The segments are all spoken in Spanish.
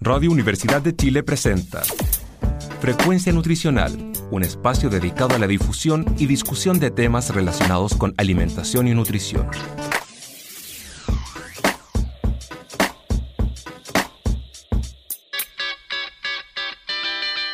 Radio Universidad de Chile presenta Frecuencia Nutricional, un espacio dedicado a la difusión y discusión de temas relacionados con alimentación y nutrición.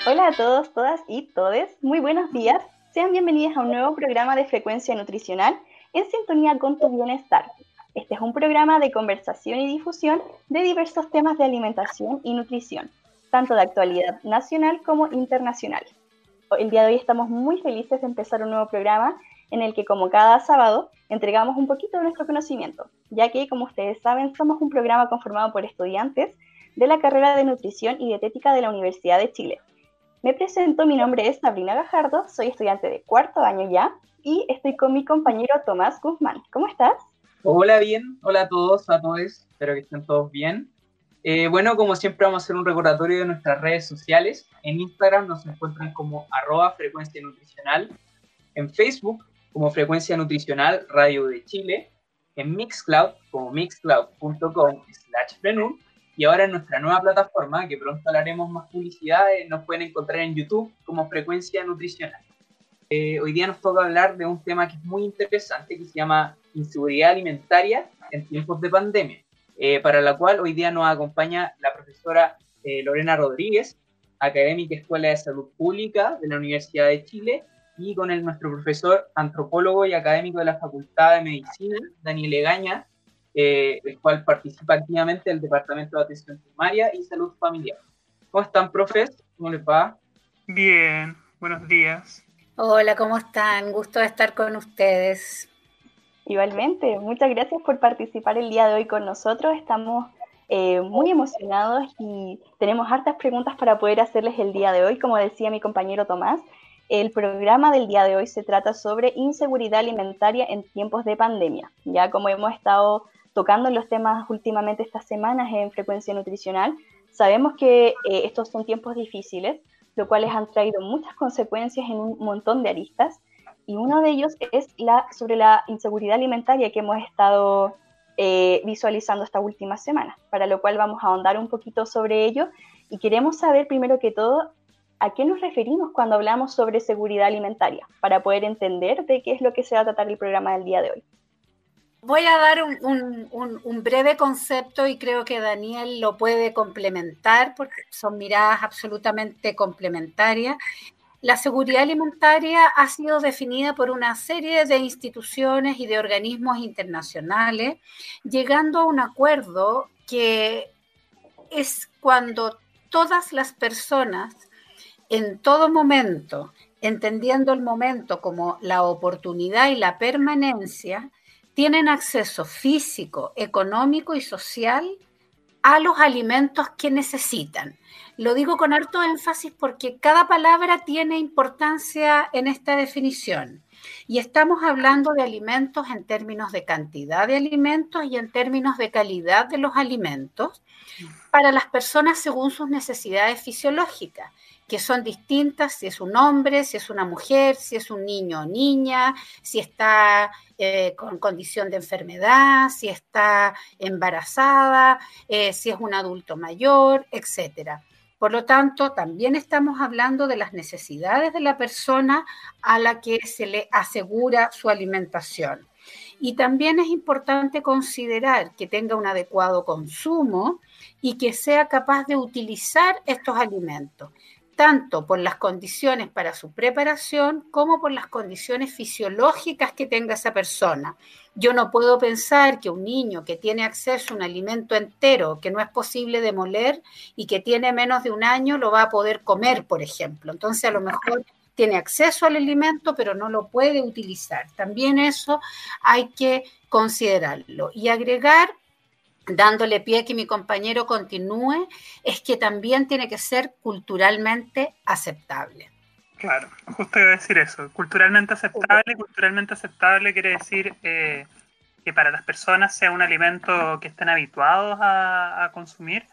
Hola a todos, todas y todes, muy buenos días. Sean bienvenidos a un nuevo programa de Frecuencia Nutricional en sintonía con tu bienestar. Este es un programa de conversación y difusión de diversos temas de alimentación y nutrición, tanto de actualidad nacional como internacional. El día de hoy estamos muy felices de empezar un nuevo programa en el que, como cada sábado, entregamos un poquito de nuestro conocimiento, ya que, como ustedes saben, somos un programa conformado por estudiantes de la carrera de Nutrición y Dietética de la Universidad de Chile. Me presento, mi nombre es Sabrina Gajardo, soy estudiante de cuarto año ya y estoy con mi compañero Tomás Guzmán. ¿Cómo estás? Hola, bien. Hola a todos, a todos. Espero que estén todos bien. Eh, bueno, como siempre vamos a hacer un recordatorio de nuestras redes sociales. En Instagram nos encuentran como arroba frecuencia nutricional. En Facebook como frecuencia nutricional radio de Chile. En Mixcloud como mixcloud.com slash y ahora en nuestra nueva plataforma, que pronto haremos más publicidad, nos pueden encontrar en YouTube como Frecuencia Nutricional. Eh, hoy día nos toca hablar de un tema que es muy interesante, que se llama inseguridad alimentaria en tiempos de pandemia, eh, para la cual hoy día nos acompaña la profesora eh, Lorena Rodríguez, académica Escuela de Salud Pública de la Universidad de Chile, y con el, nuestro profesor antropólogo y académico de la Facultad de Medicina, Daniel Egaña, eh, el cual participa activamente del Departamento de Atención Primaria y Salud Familiar. ¿Cómo están, profes? ¿Cómo les va? Bien, buenos días. Hola, ¿cómo están? Gusto de estar con ustedes. Igualmente, muchas gracias por participar el día de hoy con nosotros. Estamos eh, muy emocionados y tenemos hartas preguntas para poder hacerles el día de hoy. Como decía mi compañero Tomás, el programa del día de hoy se trata sobre inseguridad alimentaria en tiempos de pandemia. Ya como hemos estado tocando los temas últimamente estas semanas en frecuencia nutricional, sabemos que eh, estos son tiempos difíciles, lo cuales han traído muchas consecuencias en un montón de aristas y uno de ellos es sobre la inseguridad alimentaria que hemos estado eh, visualizando esta última semana, para lo cual vamos a ahondar un poquito sobre ello y queremos saber primero que todo a qué nos referimos cuando hablamos sobre seguridad alimentaria, para poder entender de qué es lo que se va a tratar el programa del día de hoy. Voy a dar un, breve concepto y creo que Daniel lo puede complementar porque son miradas absolutamente complementarias. La seguridad alimentaria ha sido definida por una serie de instituciones y de organismos internacionales, llegando a un acuerdo que es cuando todas las personas en todo momento, entendiendo el momento como la oportunidad y la permanencia, tienen acceso físico, económico y social a los alimentos que necesitan. Lo digo con harto énfasis porque cada palabra tiene importancia en esta definición. Y estamos hablando de alimentos en términos de cantidad de alimentos y en términos de calidad de los alimentos para las personas según sus necesidades fisiológicas, que son distintas si es un hombre, si es una mujer, si es un niño o niña, si está eh, con condición de enfermedad, si está embarazada, eh, si es un adulto mayor, etcétera. Por lo tanto, también estamos hablando de las necesidades de la persona a la que se le asegura su alimentación. Y también es importante considerar que tenga un adecuado consumo y que sea capaz de utilizar estos alimentos tanto por las condiciones para su preparación como por las condiciones fisiológicas que tenga esa persona. Yo no puedo pensar que un niño que tiene acceso a un alimento entero que no es posible demoler y que tiene menos de un año lo va a poder comer, por ejemplo. Entonces a lo mejor tiene acceso al alimento pero no lo puede utilizar. También eso hay que considerarlo y agregar dándole pie a que mi compañero continúe, es que también tiene que ser culturalmente aceptable. Claro, justo iba a decir eso. Culturalmente aceptable, culturalmente aceptable quiere decir eh, que para las personas sea un alimento que estén habituados a, consumir.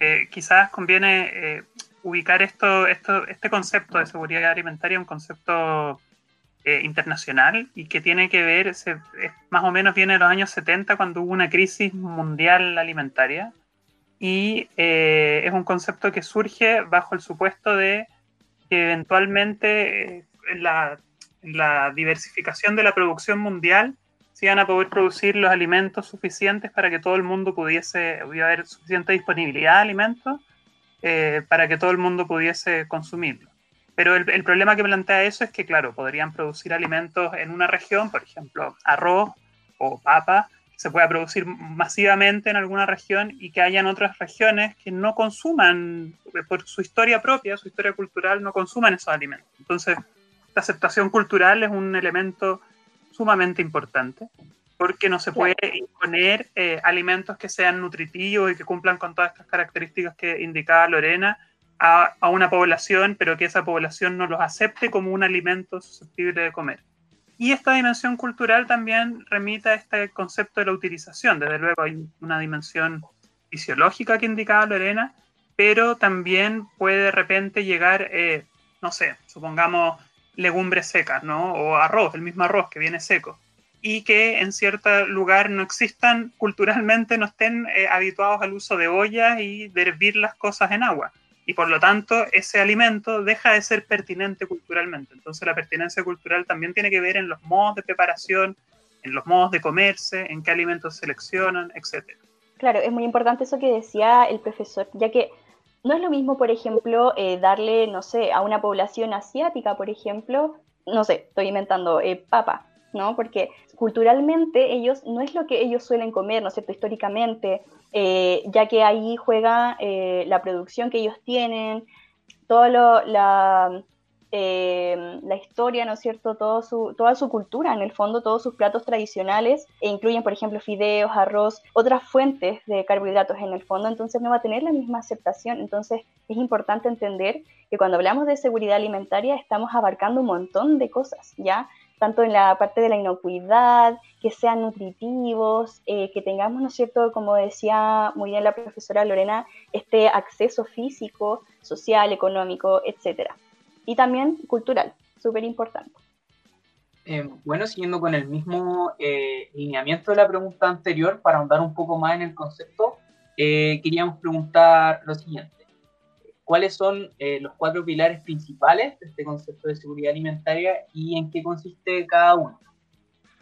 Eh, quizás conviene eh, ubicar esto, esto, este concepto de seguridad alimentaria, un concepto eh, internacional y que tiene que ver, más o menos viene de los años 70 cuando hubo una crisis mundial alimentaria y eh, es un concepto que surge bajo el supuesto de que eventualmente eh, la, la, diversificación de la producción mundial se iban a poder producir los alimentos suficientes para que todo el mundo pudiese, a haber suficiente disponibilidad de alimentos eh, para que todo el mundo pudiese consumirlo. Pero el, el, problema que plantea eso es que, claro, podrían producir alimentos en una región, por ejemplo, arroz o papa, se pueda producir masivamente en alguna región y que hayan otras regiones que no consuman, por su historia propia, su historia cultural, no consuman esos alimentos. Entonces, la aceptación cultural es un elemento sumamente importante porque no se puede imponer eh, alimentos que sean nutritivos y que cumplan con todas estas características que indicaba Lorena a, una población, pero que esa población no los acepte como un alimento susceptible de comer. Y esta dimensión cultural también remite a este concepto de la utilización. Desde luego hay una dimensión fisiológica que indicaba Lorena, pero también puede de repente llegar, eh, no sé, supongamos legumbres secas, ¿no? O arroz, el mismo arroz que viene seco. Y que en cierto lugar no existan culturalmente, no estén eh, habituados al uso de ollas y de hervir las cosas en agua y por lo tanto ese alimento deja de ser pertinente culturalmente. Entonces la pertinencia cultural también tiene que ver en los modos de preparación, en los modos de comerse, en qué alimentos seleccionan, etc. Claro, es muy importante eso que decía el profesor, ya que no es lo mismo, por ejemplo, eh, darle, no sé, a una población asiática, por ejemplo, no sé, estoy inventando, eh, papa, ¿no? Porque culturalmente ellos no es lo que ellos suelen comer, ¿no es cierto? Históricamente, eh, ya que ahí juega eh, la producción que ellos tienen, toda la, eh, la historia, ¿no es cierto? Todo su, toda su cultura, en el fondo, todos sus platos tradicionales, e incluyen, por ejemplo, fideos, arroz, otras fuentes de carbohidratos en el fondo, entonces no va a tener la misma aceptación. Entonces es importante entender que cuando hablamos de seguridad alimentaria estamos abarcando un montón de cosas, ¿ya? Tanto en la parte de la inocuidad, que sean nutritivos, eh, que tengamos, ¿no es cierto?, como decía muy bien la profesora Lorena, este acceso físico, social, económico, etcétera. Y también cultural, súper importante. Eh, bueno, siguiendo con el mismo eh, lineamiento de la pregunta anterior, para ahondar un poco más en el concepto, queríamos preguntar lo siguiente cuáles son eh, los cuatro pilares principales de este concepto de seguridad alimentaria y en qué consiste cada uno.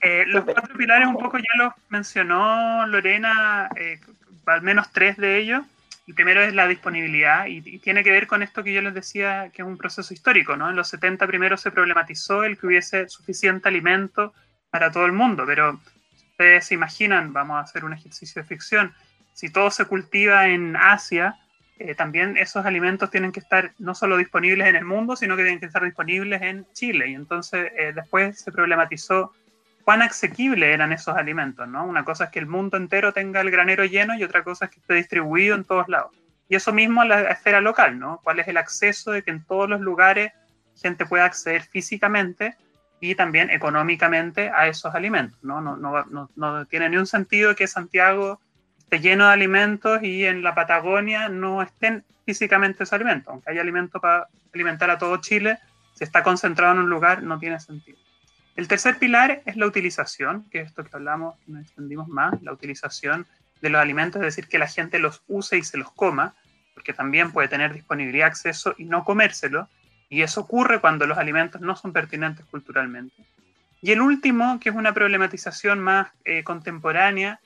Eh, los cuatro pilares un poco ya los mencionó Lorena, eh, al menos tres de ellos. El primero es la disponibilidad y, y, tiene que ver con esto que yo les decía, que es un proceso histórico. ¿no? En los 70 primero se problematizó el que hubiese suficiente alimento para todo el mundo, pero ustedes se imaginan, vamos a hacer un ejercicio de ficción, si todo se cultiva en Asia, eh, también esos alimentos tienen que estar no solo disponibles en el mundo, sino que tienen que estar disponibles en Chile. Y entonces eh, después se problematizó cuán asequibles eran esos alimentos, ¿no? Una cosa es que el mundo entero tenga el granero lleno y otra cosa es que esté distribuido en todos lados. Y eso mismo en la esfera local, ¿no? ¿Cuál es el acceso de que en todos los lugares gente pueda acceder físicamente y también económicamente a esos alimentos, ¿no? No, no, no, no tiene ni un sentido que Santiago esté lleno de alimentos y en la Patagonia no estén físicamente esos alimentos. Aunque haya alimentos para alimentar a todo Chile, si está concentrado en un lugar no tiene sentido. El tercer pilar es la utilización, que es esto que hablamos, que nos extendimos más, la utilización de los alimentos, es decir, que la gente los use y se los coma, porque también puede tener disponibilidad, acceso y no comérselo, y eso ocurre cuando los alimentos no son pertinentes culturalmente. Y el último, que es una problematización más eh, contemporánea,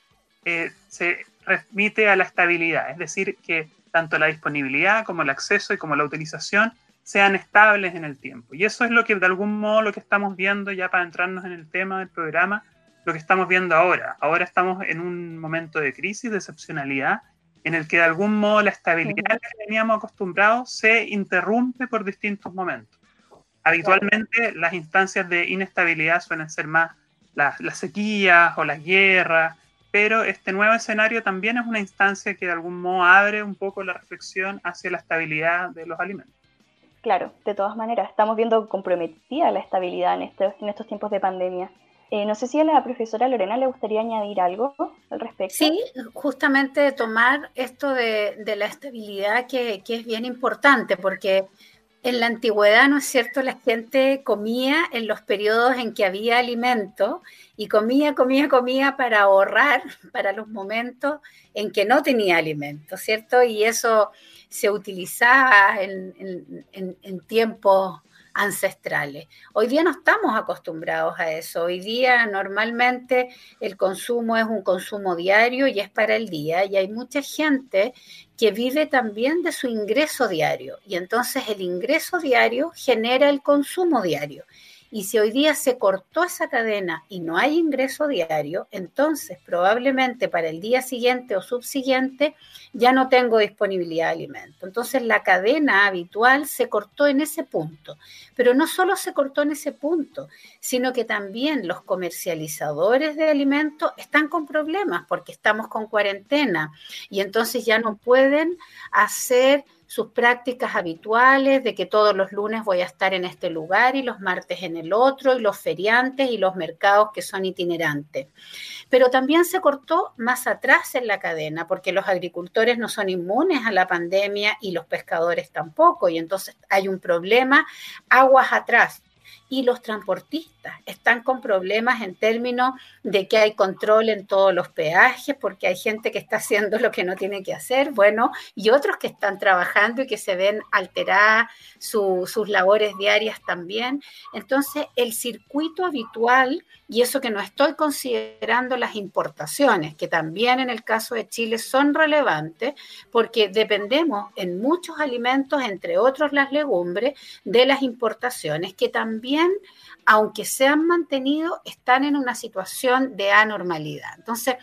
eh, se remite a la estabilidad, es decir, que tanto la disponibilidad como el acceso y como la utilización sean estables en el tiempo. Y eso es lo que de algún modo lo que estamos viendo ya para entrarnos en el tema del programa, lo que estamos viendo ahora. Ahora estamos en un momento de crisis, de excepcionalidad, en el que de algún modo la estabilidad que teníamos acostumbrados se interrumpe por distintos momentos. Habitualmente las instancias de inestabilidad suelen ser más las, las sequías o las guerras, pero este nuevo escenario también es una instancia que de algún modo abre un poco la reflexión hacia la estabilidad de los alimentos. Claro, de todas maneras, estamos viendo comprometida la estabilidad en estos, en estos tiempos de pandemia. Eh, no sé si a la profesora Lorena le gustaría añadir algo al respecto. Sí, justamente tomar esto de, de la estabilidad que, que, es bien importante, porque en la antigüedad, ¿no es cierto? La gente comía en los periodos en que había alimento y comía, comía, comía para ahorrar para los momentos en que no tenía alimento, ¿cierto? Y eso se utilizaba en, en, en tiempos ancestrales. Hoy día no estamos acostumbrados a eso. Hoy día normalmente el consumo es un consumo diario y es para el día y hay mucha gente que vive también de su ingreso diario y entonces el ingreso diario genera el consumo diario. Y si hoy día se cortó esa cadena y no hay ingreso diario, entonces probablemente para el día siguiente o subsiguiente ya no tengo disponibilidad de alimento. Entonces la cadena habitual se cortó en ese punto. Pero no solo se cortó en ese punto, sino que también los comercializadores de alimentos están con problemas porque estamos con cuarentena y entonces ya no pueden hacer sus prácticas habituales de que todos los lunes voy a estar en este lugar y los martes en el otro, y los feriantes y los mercados que son itinerantes. Pero también se cortó más atrás en la cadena, porque los agricultores no son inmunes a la pandemia y los pescadores tampoco, y entonces hay un problema aguas atrás y los transportistas están con problemas en términos de que hay control en todos los peajes, porque hay gente que está haciendo lo que no tiene que hacer, bueno, y otros que están trabajando y que se ven alteradas sus labores diarias también. Entonces, el circuito habitual, y eso que no estoy considerando las importaciones, que también en el caso de Chile son relevantes, porque dependemos en muchos alimentos, entre otros las legumbres, de las importaciones, que también aunque se han mantenido, están en una situación de anormalidad. Entonces,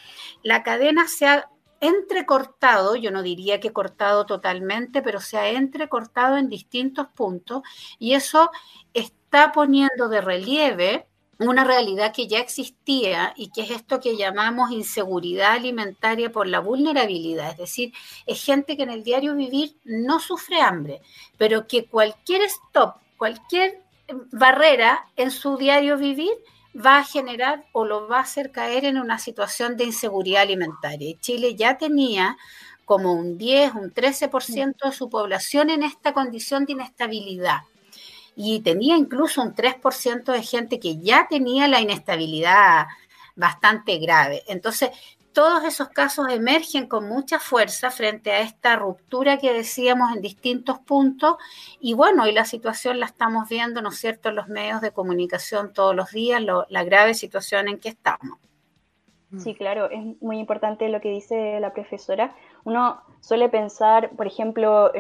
la cadena se ha entrecortado, yo no diría que cortado totalmente, pero se ha entrecortado en distintos puntos y eso está poniendo de relieve una realidad que ya existía y que es esto que llamamos inseguridad alimentaria por la vulnerabilidad, es decir, es gente que en el diario vivir no sufre hambre, pero que cualquier stop, cualquier barrera en su diario vivir va a generar o lo va a hacer caer en una situación de inseguridad alimentaria. Chile ya tenía como un 10, un 13% de su población en esta condición de inestabilidad. Y tenía incluso un 3% de gente que ya tenía la inestabilidad bastante grave. Entonces, todos esos casos emergen con mucha fuerza frente a esta ruptura que decíamos en distintos puntos y bueno, y la situación la estamos viendo, ¿no es cierto?, en los medios de comunicación todos los días, la grave situación en que estamos. Sí, claro, es muy importante lo que dice la profesora. Uno suele pensar, por ejemplo,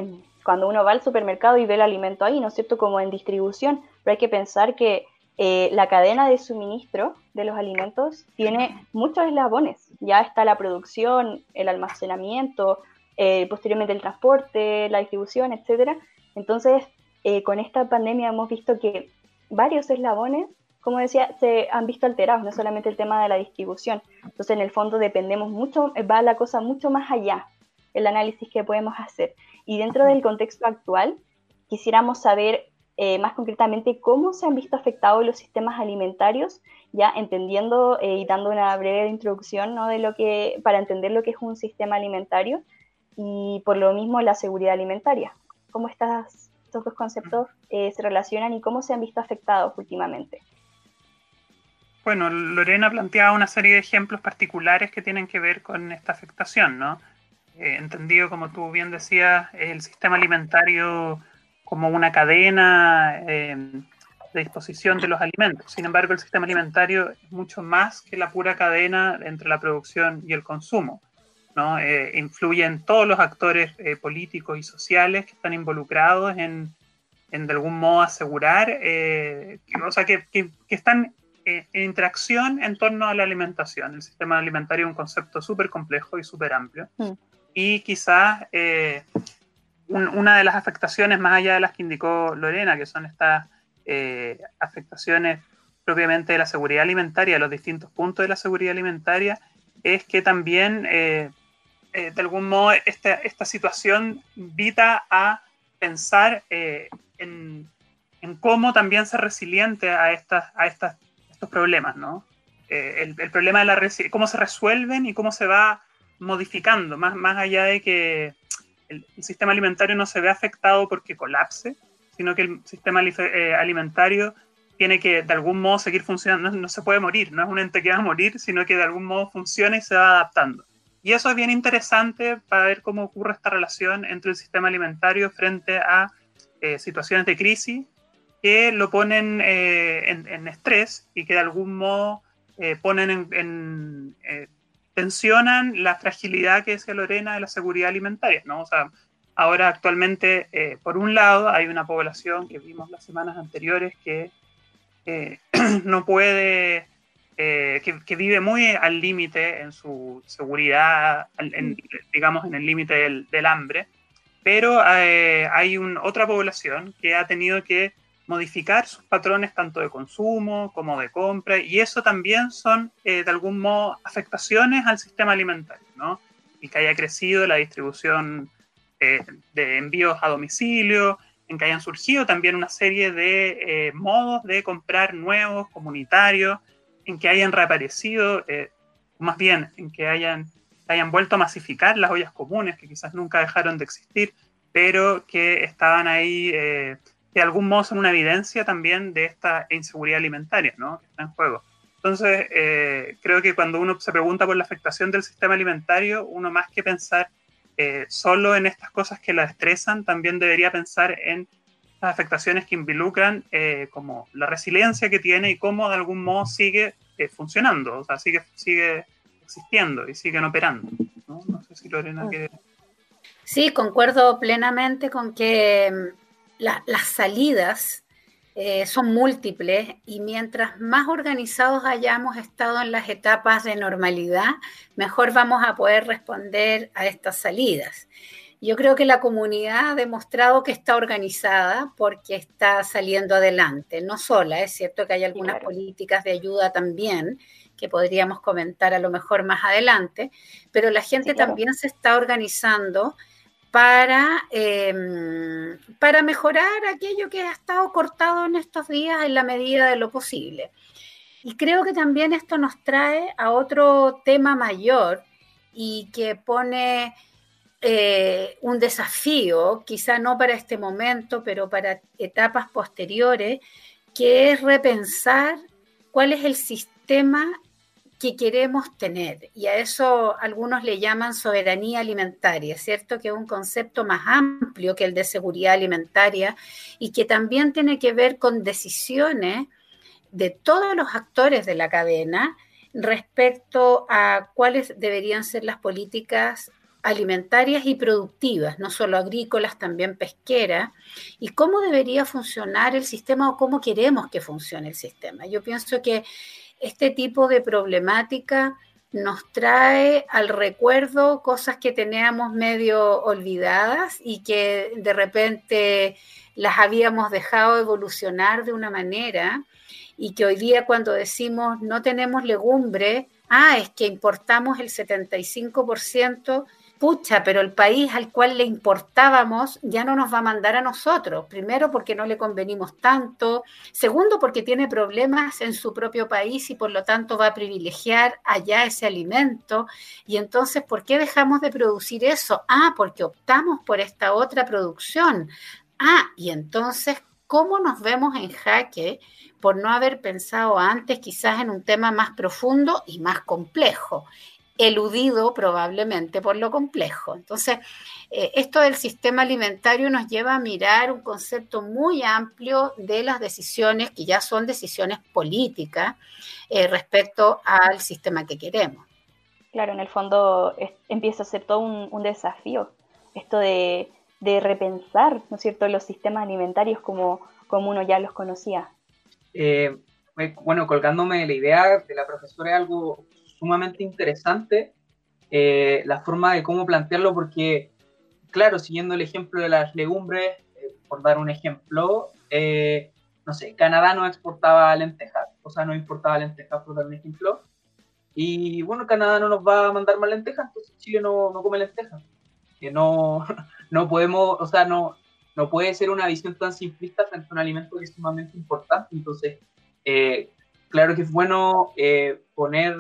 cuando uno va al supermercado y ve el alimento ahí, ¿no es cierto?, como en distribución, pero hay que pensar que eh, la cadena de suministro de los alimentos tiene muchos eslabones. Ya está la producción, el almacenamiento, eh, posteriormente el transporte, la distribución, etc. Entonces, eh, con esta pandemia hemos visto que varios eslabones, como decía, se han visto alterados, no solamente el tema de la distribución. Entonces, en el fondo dependemos mucho, va la cosa mucho más allá, el análisis que podemos hacer. Y dentro del contexto actual, quisiéramos saber eh, más concretamente cómo se han visto afectados los sistemas alimentarios, ya entendiendo eh, y dando una breve introducción ¿no? de lo que, para entender lo que es un sistema alimentario y por lo mismo la seguridad alimentaria. ¿Cómo estas, estos dos conceptos eh, se relacionan y cómo se han visto afectados últimamente? Bueno, Lorena planteaba una serie de ejemplos particulares que tienen que ver con esta afectación, ¿no? entendido, como tú bien decías, el sistema alimentario como una cadena eh, de disposición de los alimentos. Sin embargo, el sistema alimentario es mucho más que la pura cadena entre la producción y el consumo. ¿no? Eh, influye en todos los actores eh, políticos y sociales que están involucrados en, en de algún modo asegurar, que, o sea, que, que, están en interacción en torno a la alimentación. El sistema alimentario es un concepto súper complejo y súper amplio. Mm. Y quizás una de las afectaciones, más allá de las que indicó Lorena, que son estas eh, afectaciones propiamente de la seguridad alimentaria, los distintos puntos de la seguridad alimentaria, es que también, eh, eh, de algún modo, esta, situación invita a pensar en, cómo también ser resiliente a, estas, a estas, estos problemas, ¿no? El, el, problema de la cómo se resuelven y cómo se va modificando, más, más allá de que el, sistema alimentario no se ve afectado porque colapse, sino que el sistema eh, alimentario tiene que de algún modo seguir funcionando, no, se puede morir, no es un ente que va a morir, sino que de algún modo funciona y se va adaptando. Y eso es bien interesante para ver cómo ocurre esta relación entre el sistema alimentario frente a eh, situaciones de crisis que lo ponen eh, en, estrés y que de algún modo ponen en, tensionan la fragilidad que decía Lorena de la seguridad alimentaria, ¿no? O sea, ahora actualmente, por un lado, hay una población que vimos las semanas anteriores que no puede eh, que, vive muy al límite en su seguridad, digamos en el límite del, hambre, pero eh, hay otra población que ha tenido que modificar sus patrones tanto de consumo como de compra, y eso también son eh, de algún modo afectaciones al sistema alimentario, ¿no? Y que haya crecido la distribución de envíos a domicilio, en que hayan surgido también una serie de modos de comprar nuevos, comunitarios, en que hayan reaparecido, eh, más bien en que hayan, hayan vuelto a masificar las ollas comunes, que quizás nunca dejaron de existir, pero que estaban ahí, eh, de algún modo son una evidencia también de esta inseguridad alimentaria, ¿no? Que está en juego. Entonces, eh, creo que cuando uno se pregunta por la afectación del sistema alimentario, uno más que pensar solo en estas cosas que la estresan, también debería pensar en afectaciones que involucran eh, como la resiliencia que tiene y cómo de algún modo sigue eh, funcionando, o sea, sigue, sigue existiendo y siguen operando. ¿no? sé si Lorena quiere... Sí, concuerdo plenamente con que las salidas eh, son múltiples y mientras más organizados hayamos estado en las etapas de normalidad, mejor vamos a poder responder a estas salidas. Yo creo que la comunidad ha demostrado que está organizada porque está saliendo adelante, no sola, es cierto que hay algunas políticas de ayuda también que podríamos comentar a lo mejor más adelante, pero la gente también se está organizando para, em, para mejorar aquello que ha estado cortado en estos días en la medida de lo posible. Y creo que también esto nos trae a otro tema mayor y que pone eh, un desafío, quizá no para este momento, pero para etapas posteriores, que es repensar cuál es el sistema que queremos tener. Y a eso algunos le llaman soberanía alimentaria, ¿cierto? Que es un concepto más amplio que el de seguridad alimentaria y que también tiene que ver con decisiones de todos los actores de la cadena respecto a cuáles deberían ser las políticas alimentarias y productivas, no solo agrícolas, también pesqueras, y cómo debería funcionar el sistema o cómo queremos que funcione el sistema. Yo pienso que este tipo de problemática nos trae al recuerdo cosas que teníamos medio olvidadas y que de repente las habíamos dejado evolucionar de una manera y que hoy día cuando decimos no tenemos legumbre, ah, es que importamos el 75% pucha, pero el país al cual le importábamos ya no nos va a mandar a nosotros. Primero, porque no le convenimos tanto. Segundo, porque tiene problemas en su propio país y por lo tanto va a privilegiar allá ese alimento. Y entonces, ¿por qué dejamos de producir eso? Ah, porque optamos por esta otra producción. Ah, y entonces, ¿cómo nos vemos en jaque por no haber pensado antes quizás en un tema más profundo y más complejo? Eludido probablemente por lo complejo. Entonces, eh, esto del sistema alimentario nos lleva a mirar un concepto muy amplio de las decisiones que ya son decisiones políticas eh, respecto al sistema que queremos. Claro, en el fondo empieza a ser todo un, desafío, esto de, repensar, ¿no es cierto?, los sistemas alimentarios como, como uno ya los conocía. Eh, bueno, colgándome de la idea de la profesora es algo sumamente interesante eh, la forma de cómo plantearlo, porque, claro, siguiendo el ejemplo de las legumbres, eh, por dar un ejemplo, eh, no sé, Canadá no exportaba lentejas, o sea, no importaba lentejas, por dar un ejemplo. Y bueno, Canadá no nos va a mandar más lentejas, entonces Chile no, no come lentejas. Que no, no podemos, o sea, no, no puede ser una visión tan simplista frente a un alimento que es sumamente importante. Entonces, claro que es bueno poner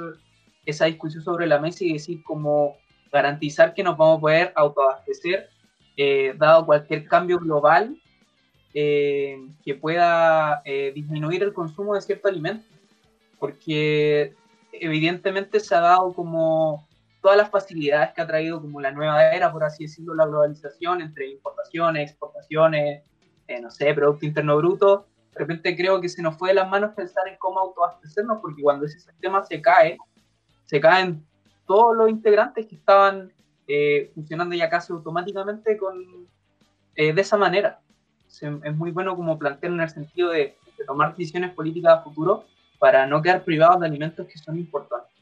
esa discusión sobre la mesa y decir cómo garantizar que nos vamos a poder autoabastecer, eh, dado cualquier cambio global eh, que pueda eh, disminuir el consumo de ciertos alimentos, porque evidentemente se ha dado como todas las facilidades que ha traído como la nueva era, por así decirlo, la globalización entre importaciones, exportaciones, eh, no sé, Producto Interno Bruto, de repente creo que se nos fue de las manos pensar en cómo autoabastecernos, porque cuando ese sistema se cae, se caen todos los integrantes que estaban funcionando ya casi automáticamente con, de esa manera es muy bueno como plantear en el sentido de, tomar decisiones políticas a futuro para no quedar privados de alimentos que son importantes.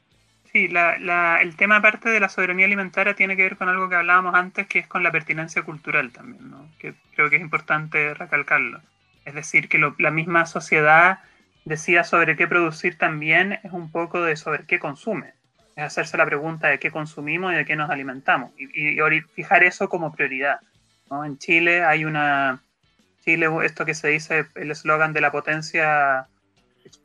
Sí, el tema aparte de la soberanía alimentaria tiene que ver con algo que hablábamos antes, que es con la pertinencia cultural también, ¿no? que creo que es importante recalcarlo. Es decir, que la misma sociedad decida sobre qué producir también es un poco de sobre qué consume. Es hacerse la pregunta de qué consumimos y de qué nos alimentamos. Y, y fijar eso como prioridad. ¿no? En Chile hay una, Chile, esto que se dice, el eslogan de la potencia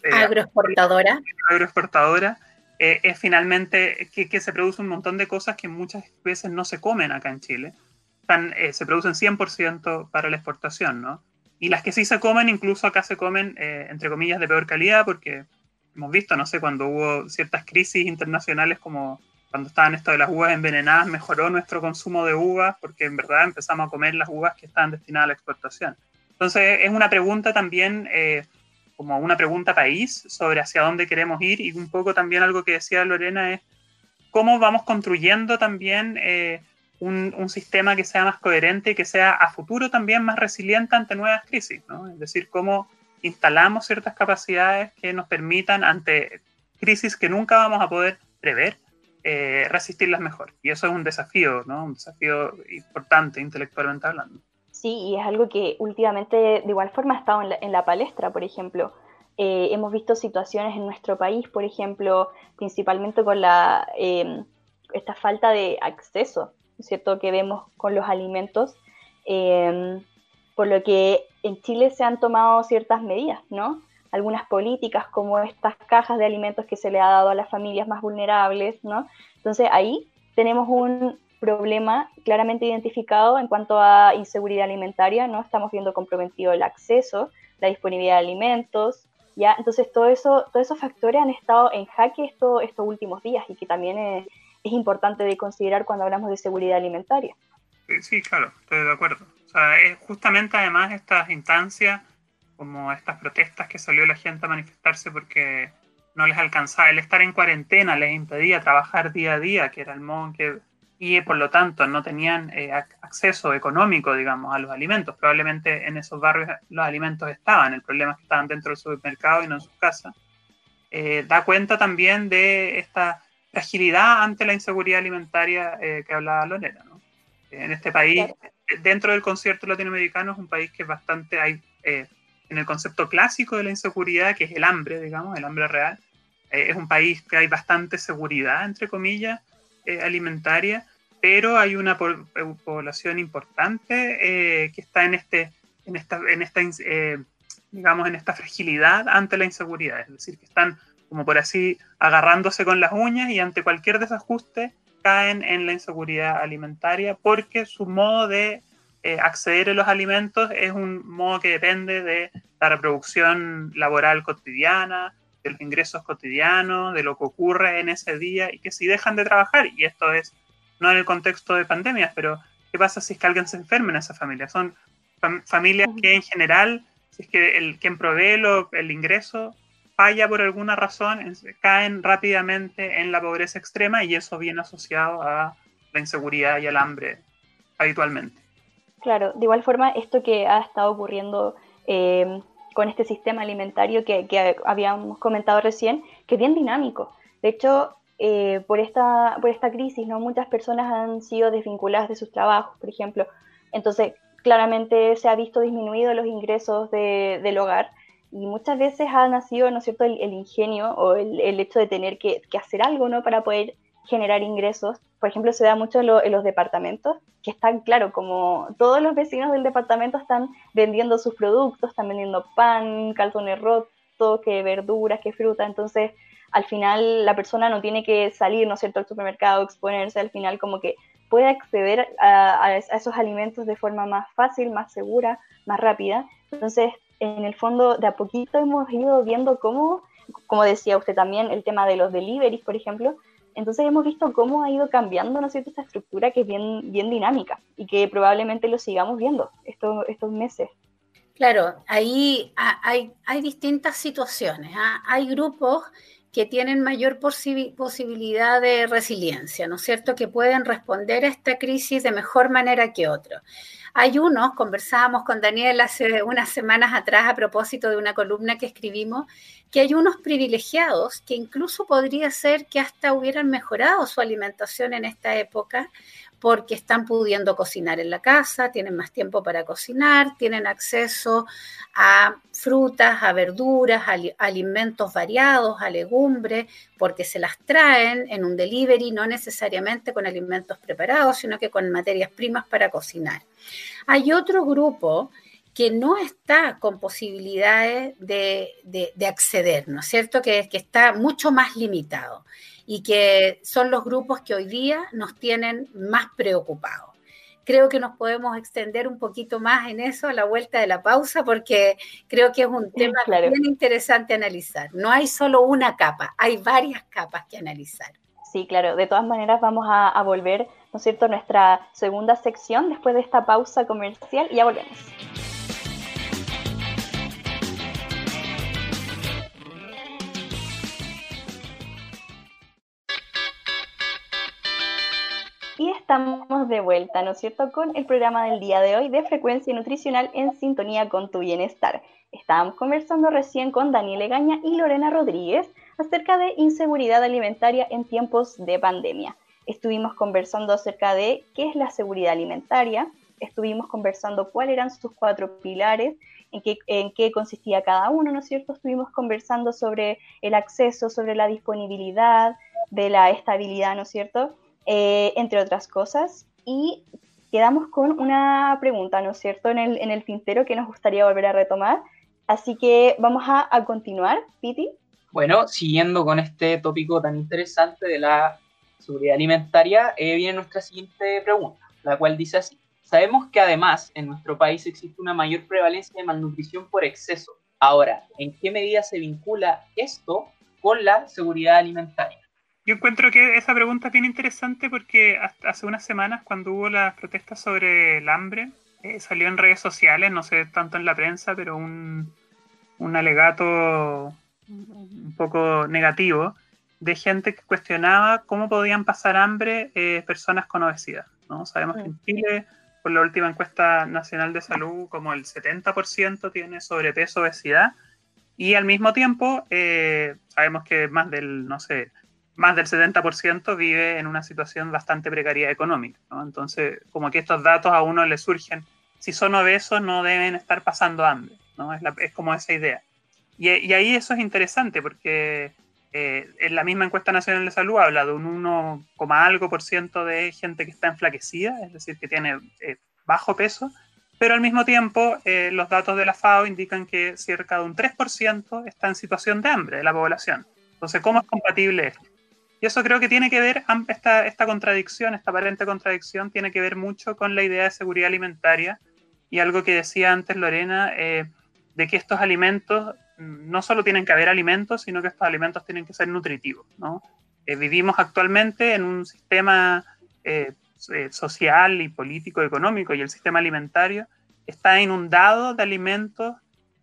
eh, agroexportadora, agroexportadora eh, es finalmente que, se produce un montón de cosas que muchas veces no se comen acá en Chile. Están, eh, se producen 100% para la exportación, ¿no? Y las que sí se comen, incluso acá se comen, entre comillas, de peor calidad, porque hemos visto, no sé, cuando hubo ciertas crisis internacionales como cuando estaban esto de las uvas envenenadas, mejoró nuestro consumo de uvas porque en verdad empezamos a comer las uvas que estaban destinadas a la exportación. Entonces es una pregunta también, eh, como una pregunta país, sobre hacia dónde queremos ir y un poco también algo que decía Lorena es cómo vamos construyendo también eh, un, un, sistema que sea más coherente y que sea a futuro también más resiliente ante nuevas crisis, ¿no? Es decir, cómo instalamos ciertas capacidades que nos permitan ante crisis que nunca vamos a poder prever, eh, resistirlas mejor. Y eso es un desafío, ¿no? Un desafío importante intelectualmente hablando. Sí, y es algo que últimamente de igual forma ha estado en la, palestra, por ejemplo. Eh, hemos visto situaciones en nuestro país, por ejemplo, principalmente con la, em, esta falta de acceso, ¿cierto?, que vemos con los alimentos, em, por lo que en Chile se han tomado ciertas medidas, ¿no? algunas políticas como estas cajas de alimentos que se le ha dado a las familias más vulnerables, ¿no? Entonces ahí tenemos un problema claramente identificado en cuanto a inseguridad alimentaria, ¿no? Estamos viendo comprometido el acceso, la disponibilidad de alimentos, ¿ya? Entonces eso, todos esos factores han estado en jaque esto, estos últimos días y que también es, es importante de considerar cuando hablamos de seguridad alimentaria. Sí, claro, estoy de acuerdo. Es justamente además estas instancias como estas protestas que salió la gente a manifestarse porque no les alcanzaba, el estar en cuarentena les impedía trabajar día a día, que era el modo que, y por lo tanto no tenían eh, acceso económico, digamos, a los alimentos. Probablemente en esos barrios los alimentos estaban, el problema es que estaban dentro del supermercado y no en sus casas. Eh, da cuenta también de esta fragilidad ante la inseguridad alimentaria eh, que hablaba Lorena. ¿no? En este país, dentro del concierto latinoamericano, es un país que es bastante, hay en el concepto clásico de la inseguridad, que es el hambre, digamos, el hambre real. Eh, es un país que hay bastante seguridad, entre comillas, eh, alimentaria, pero hay una eh, población importante que está en, este, en esta, en esta digamos, en esta fragilidad ante la inseguridad. Es decir, que están, como por así, agarrándose con las uñas y ante cualquier desajuste caen en la inseguridad alimentaria porque su modo de eh, acceder a los alimentos es un modo que depende de la reproducción laboral cotidiana, de los ingresos cotidianos, de lo que ocurre en ese día y que si dejan de trabajar, y esto es no en el contexto de pandemias, pero ¿qué pasa si es que alguien se enferma en esa familia? Son familias que en general, si es que el, quien provee el ingreso falla por alguna razón, caen rápidamente en la pobreza extrema y eso viene asociado a la inseguridad y al hambre habitualmente. Claro, de igual forma, esto que ha estado ocurriendo eh, con este sistema alimentario que, habíamos comentado recién, que es bien dinámico. De hecho, eh, por, esta, por esta crisis, ¿no? muchas personas han sido desvinculadas de sus trabajos, por ejemplo. Entonces, claramente se ha visto disminuido los ingresos del hogar y muchas veces ha nacido, ¿no es cierto?, el, ingenio o el, hecho de tener que, que, hacer algo, ¿no?, para poder generar ingresos. Por ejemplo, se da mucho en, los departamentos, que están, claro, como todos los vecinos del departamento están vendiendo sus productos, están vendiendo pan, calzones rotos, que verduras, que fruta. Entonces, al final la persona no tiene que salir, ¿no es cierto?, al supermercado, exponerse, al final como que pueda acceder a, esos alimentos de forma más fácil, más segura, más rápida. Entonces, en el fondo, de a poquito hemos ido viendo cómo, como decía usted también, el tema de los deliveries, por ejemplo, entonces hemos visto cómo ha ido cambiando, ¿no es cierto?, esta estructura que es bien, bien dinámica y que probablemente lo sigamos viendo estos, estos meses. Claro, ahí hay, hay distintas situaciones. ¿ah? Hay grupos que tienen mayor posibilidad de resiliencia, ¿no es cierto?, que pueden responder a esta crisis de mejor manera que otros. Hay unos, conversábamos con Daniel hace unas semanas atrás a propósito de una columna que escribimos, que hay unos privilegiados que incluso podría ser que hasta hubieran mejorado su alimentación en esta época porque están pudiendo cocinar en la casa, tienen más tiempo para cocinar, tienen acceso a frutas, a verduras, a alimentos variados, a legumbres, porque se las traen en un delivery, no necesariamente con alimentos preparados, sino que con materias primas para cocinar. Hay otro grupo que no está con posibilidades de, acceder, ¿no es cierto? Que, que está mucho más limitado y que son los grupos que hoy día nos tienen más preocupados. Creo que nos podemos extender un poquito más en eso a la vuelta de la pausa porque creo que es un tema bien interesante analizar. No hay solo una capa, hay varias capas que analizar. Sí, claro. De todas maneras vamos a, a volver, ¿no es cierto?, nuestra segunda sección después de esta pausa comercial y ya volvemos. Estamos de vuelta, ¿no es cierto?, con el programa del día de hoy de frecuencia nutricional en sintonía con tu bienestar. Estábamos conversando recién con Daniel Egaña y Lorena Rodríguez acerca de inseguridad alimentaria en tiempos de pandemia. Estuvimos conversando acerca de qué es la seguridad alimentaria, estuvimos conversando cuáles eran sus cuatro pilares, en qué, en qué consistía cada uno, ¿no es cierto? Estuvimos conversando sobre el acceso, sobre la disponibilidad, de la estabilidad, ¿no es cierto? Eh, entre otras cosas. Y quedamos con una pregunta, ¿no es cierto?, en el, en el tintero que nos gustaría volver a retomar. Así que vamos a, continuar, Piti. Bueno, siguiendo con este tópico tan interesante de la seguridad alimentaria, eh, viene nuestra siguiente pregunta, la cual dice así. Sabemos que además en nuestro país existe una mayor prevalencia de malnutrición por exceso. Ahora, ¿en qué medida se vincula esto con la seguridad alimentaria? Yo encuentro que esa pregunta es bien interesante porque hace unas semanas, cuando hubo las protestas sobre el hambre, eh, salió en redes sociales, no sé tanto en la prensa, pero un, alegato un poco negativo de gente que cuestionaba cómo podían pasar hambre eh, personas con obesidad. ¿no? Sabemos que en. Chile, por la última encuesta nacional de salud, como el 70% tiene sobrepeso, obesidad, y al mismo tiempo eh, sabemos que más del, no sé, más del 70% vive en una situación bastante precaria económica. Entonces, como que estos datos a uno le surgen, si son obesos no deben estar pasando hambre, ¿no? es, es como esa idea. Y, y, ahí eso es interesante porque eh, en la misma encuesta nacional de salud habla de un 1, algo por ciento de gente que está enflaquecida, es decir, que tiene eh, bajo peso, pero al mismo tiempo eh, los datos de la FAO indican que cerca de un 3% está en situación de hambre de la población. Entonces, ¿cómo es compatible esto? Y eso creo que tiene que ver, esta, esta contradicción, esta aparente contradicción, tiene que ver mucho con la idea de seguridad alimentaria y algo que decía antes Lorena, eh, de que estos alimentos mm, no solo tienen que haber alimentos, sino que estos alimentos tienen que ser nutritivos. ¿no? Eh, vivimos actualmente en un sistema eh, social y político, económico, y el sistema alimentario está inundado de alimentos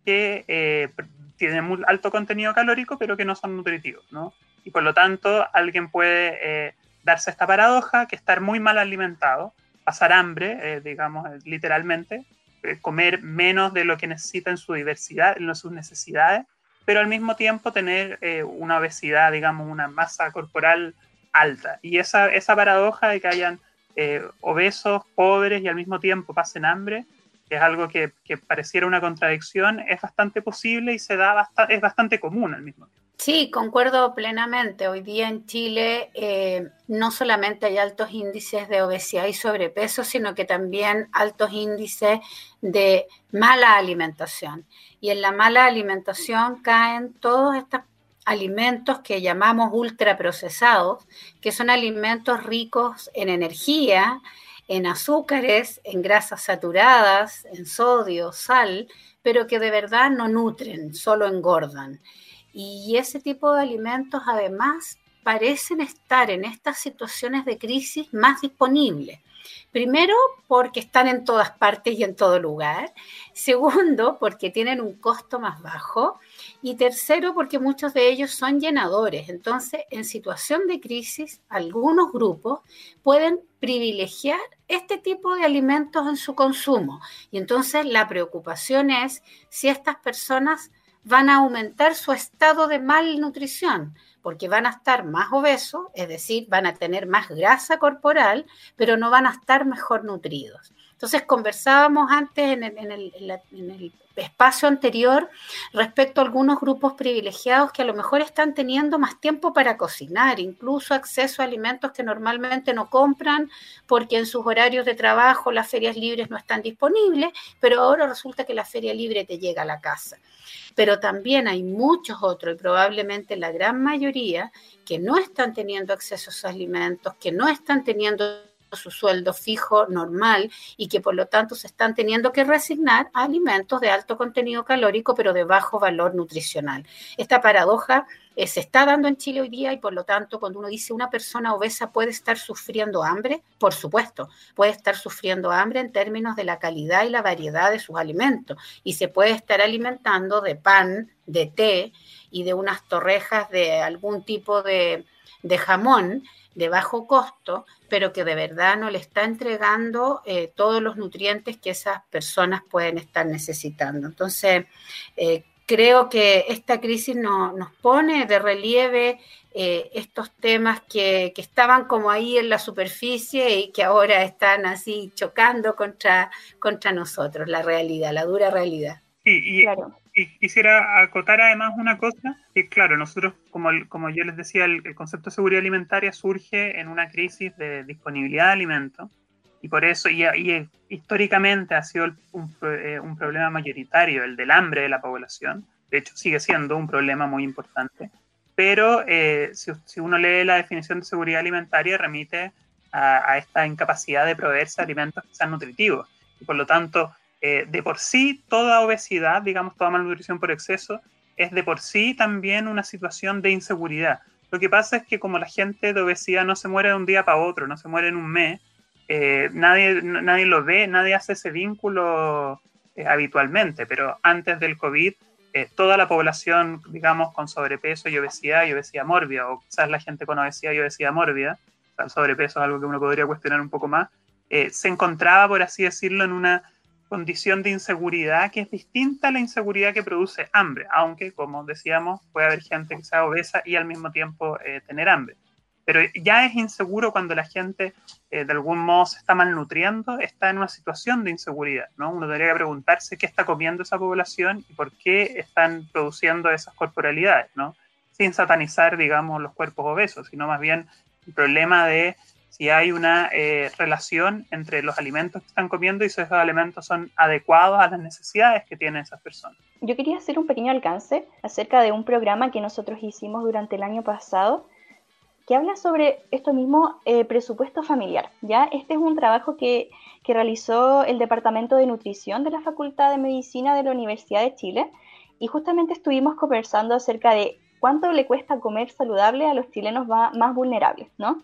que tienen muy alto contenido calórico, pero que no son nutritivos. ¿no? Y por lo tanto alguien puede eh, darse esta paradoja que estar muy mal alimentado, pasar hambre, eh, digamos literalmente, eh, comer menos de lo que necesita en su diversidad, en sus necesidades, pero al mismo tiempo tener una obesidad, digamos, una masa corporal alta. Y esa, esa paradoja de que hayan obesos, pobres y al mismo tiempo pasen hambre, que es algo que, pareciera una contradicción, es bastante posible y se da es bastante común al mismo tiempo. Sí, concuerdo plenamente. Hoy día en Chile eh, no solamente hay altos índices de obesidad y sobrepeso, sino que también altos índices de mala alimentación. Y en la mala alimentación caen todas estas alimentos que llamamos ultraprocesados, que son alimentos ricos en energía, en azúcares, en grasas saturadas, en sodio, sal, pero que de verdad no nutren, solo engordan. Y ese tipo de alimentos además parecen estar en estas situaciones de crisis más disponibles. Primero, porque están en todas partes y en todo lugar. Segundo, porque tienen un costo más bajo. Y tercero, porque muchos de ellos son llenadores. Entonces, en situación de crisis, algunos grupos pueden privilegiar este tipo de alimentos en su consumo. Y entonces la preocupación es si estas personas van a aumentar su estado de malnutrición porque van a estar más obesos, es decir, van a tener más grasa corporal, pero no van a estar mejor nutridos. Entonces conversábamos antes en el, espacio anterior respecto a algunos grupos privilegiados que a lo mejor están teniendo más tiempo para cocinar, incluso acceso a alimentos que normalmente no compran porque en sus horarios de trabajo las ferias libres no están disponibles, pero ahora resulta que la feria libre te llega a la casa. Pero también hay muchos otros y probablemente la gran mayoría que no están teniendo acceso a esos alimentos, que no están teniendo su sueldo fijo normal y que por lo tanto se están teniendo que resignar a alimentos de alto contenido calórico pero de bajo valor nutricional. Esta paradoja eh, se está dando en Chile hoy día y por lo tanto cuando uno dice una persona obesa puede estar sufriendo hambre, por supuesto, puede estar sufriendo hambre en términos de la calidad y la variedad de sus alimentos y se puede estar alimentando de pan, de té y de unas torrejas de algún tipo de, de jamón de bajo costo, pero que de verdad no le está entregando eh, todos los nutrientes que esas personas pueden estar necesitando. Entonces, eh, creo que esta crisis nos pone de relieve eh, estos temas que, estaban como ahí en la superficie y que ahora están así chocando contra, contra nosotros, la realidad, la dura realidad. y, claro y quisiera acotar además una cosa, que claro, nosotros, como, como yo les decía, el, concepto de seguridad alimentaria surge en una crisis de disponibilidad de alimentos, y por eso, y, históricamente ha sido eh, un, problema mayoritario, el del hambre de la población, de hecho sigue siendo un problema muy importante, pero eh, si, uno lee la definición de seguridad alimentaria, remite a, a esta incapacidad de proveerse alimentos que sean nutritivos, y por lo tanto, eh, de por sí toda obesidad, digamos, toda malnutrición por exceso, es de por sí también una situación de inseguridad. Lo que pasa es que como la gente de obesidad no se muere de un día para otro, no se muere en un mes, eh, nadie, nadie lo ve, nadie hace ese vínculo eh, habitualmente, pero antes del COVID, toda la población, digamos, con sobrepeso y obesidad y obesidad mórbida, o quizás la gente con obesidad y obesidad mórbida, el sobrepeso es algo que uno podría cuestionar un poco más, se encontraba, por así decirlo, en una condición de inseguridad que es distinta a la inseguridad que produce hambre, aunque, como decíamos, puede haber gente que sea obesa y al mismo tiempo eh, tener hambre. Pero ya es inseguro cuando la gente eh, de algún modo se está malnutriendo, está en una situación de inseguridad, ¿no? Uno debería preguntarse qué está comiendo esa población y por qué están produciendo esas corporalidades, ¿no? Sin satanizar, digamos, los cuerpos obesos, sino más bien el problema de si hay una eh, relación entre los alimentos que están comiendo y si esos alimentos son adecuados a las necesidades que tienen esas personas. Yo quería hacer un pequeño alcance acerca de un programa que nosotros hicimos durante el año pasado que habla sobre esto mismo eh, presupuesto familiar. ¿ya? Este es un trabajo que, que realizó el Departamento de Nutrición de la Facultad de Medicina de la Universidad de Chile y justamente estuvimos conversando acerca de cuánto le cuesta comer saludable a los chilenos más vulnerables, ¿no?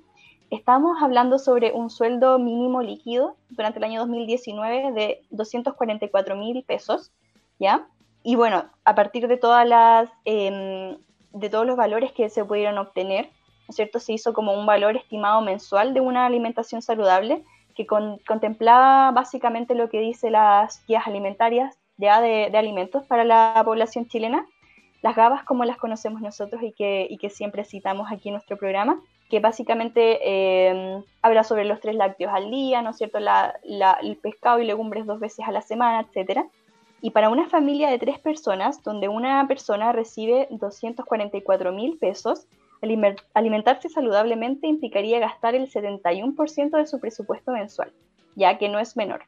Estamos hablando sobre un sueldo mínimo líquido durante el año 2019 de 244 mil pesos, ¿ya? Y bueno, a partir de todas las, em, de todos los valores que se pudieron obtener, ¿no es cierto? Se hizo como un valor estimado mensual de una alimentación saludable que contemplaba básicamente lo que dice las guías alimentarias ya de, de, alimentos para la población chilena, las gabas como las conocemos nosotros y que, y que siempre citamos aquí en nuestro programa, que básicamente eh, habla sobre los tres lácteos al día, ¿no es cierto? el pescado y legumbres dos veces a la semana, etc. Y para una familia de tres personas, donde una persona recibe 244 mil pesos, alimentarse saludablemente implicaría gastar el 71% de su presupuesto mensual, ya que no es menor.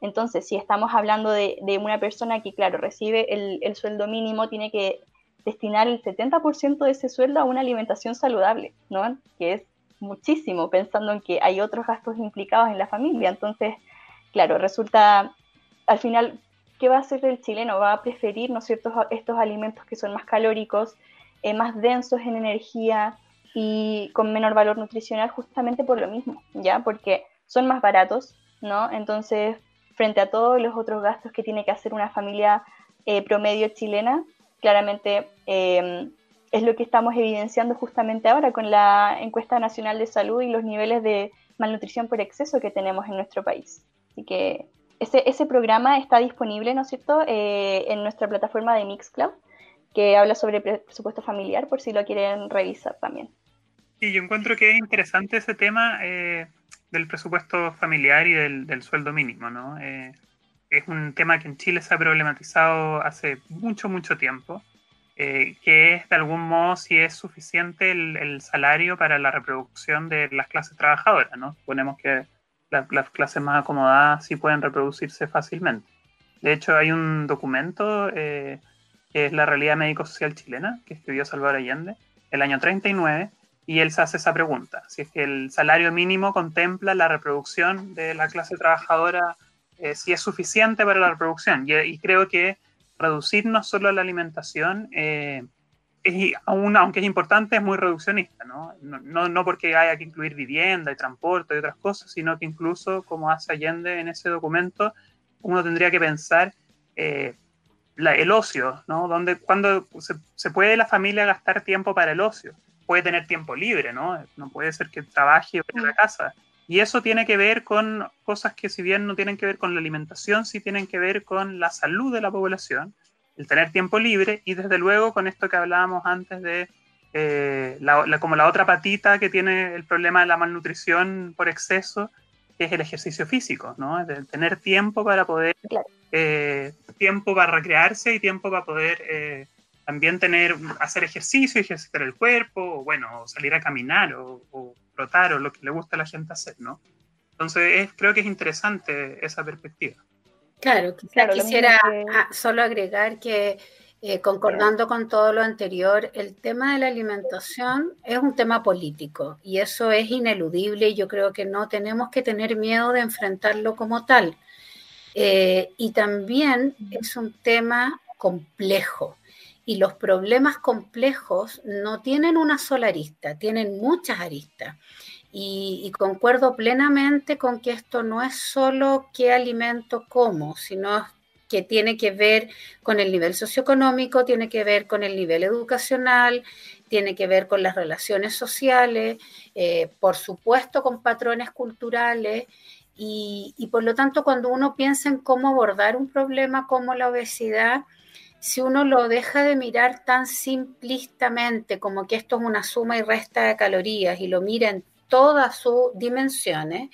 Entonces, si estamos hablando de, una persona que, claro, recibe el, el, sueldo mínimo, tiene que destinar el 70% de ese sueldo a una alimentación saludable, ¿no? Que es muchísimo, pensando en que hay otros gastos implicados en la familia. Entonces, claro, resulta, al final, ¿qué va a hacer el chileno? Va a preferir, ¿no estos alimentos que son más calóricos, eh, más densos en energía y con menor valor nutricional justamente por lo mismo, ¿ya? Porque son más baratos, ¿no? Entonces, frente a todos los otros gastos que tiene que hacer una familia eh, promedio chilena, claramente eh, es lo que estamos evidenciando justamente ahora con la encuesta nacional de salud y los niveles de malnutrición por exceso que tenemos en nuestro país. Así que ese, programa está disponible, ¿no es cierto?, eh, en nuestra plataforma de Mixcloud, que habla sobre presupuesto familiar, por si lo quieren revisar también. Sí, yo encuentro que es interesante ese tema eh, del presupuesto familiar y del, sueldo mínimo, ¿no? Eh, es un tema que en Chile se ha problematizado hace mucho, mucho tiempo. Eh, que es de algún modo si es suficiente el, salario para la reproducción de las clases trabajadoras, ¿no? Suponemos que las clases más acomodadas sí pueden reproducirse fácilmente. De hecho, hay un documento eh, que es la realidad médico-social chilena, que escribió Salvador Allende, el año 39, y él hace esa pregunta, si es que el salario mínimo contempla la reproducción de la clase trabajadora, eh, si es suficiente para la reproducción. y creo que reducir no solo la alimentación, eh, es, aún, aunque es importante, es muy reduccionista, ¿no? ¿no? No, porque haya que incluir vivienda y transporte y otras cosas, sino que incluso, como hace Allende en ese documento, uno tendría que pensar eh, el ocio, ¿no? Donde, cuando se, puede la familia gastar tiempo para el ocio, puede tener tiempo libre, ¿no? No puede ser que trabaje en la casa. Y eso tiene que ver con cosas que si bien no tienen que ver con la alimentación, sí tienen que ver con la salud de la población, el tener tiempo libre y desde luego con esto que hablábamos antes de eh, la, como la otra patita que tiene el problema de la malnutrición por exceso, que es el ejercicio físico, ¿no? De tener tiempo para poder, eh, tiempo para recrearse y tiempo para poder eh, también tener, hacer ejercicio, ejercitar el cuerpo, o bueno, salir a caminar o, o o lo que le gusta a la gente hacer, ¿no? Entonces, creo que es interesante esa perspectiva. Claro, quisiera solo agregar que, eh, concordando con todo lo anterior, el tema de la alimentación es un tema político y eso es ineludible y yo creo que no tenemos que tener miedo de enfrentarlo como tal. Eh, y también es un tema complejo y los problemas complejos no tienen una sola arista, tienen muchas aristas. Y, concuerdo plenamente con que esto no es solo qué alimento como, sino que tiene que ver con el nivel socioeconómico, tiene que ver con el nivel educacional, tiene que ver con las relaciones sociales, eh, por supuesto con patrones culturales. Y, y por lo tanto, cuando uno piensa en cómo abordar un problema como la obesidad, si uno lo deja de mirar tan simplistamente como que esto es una suma y resta de calorías y lo mira en todas sus dimensiones,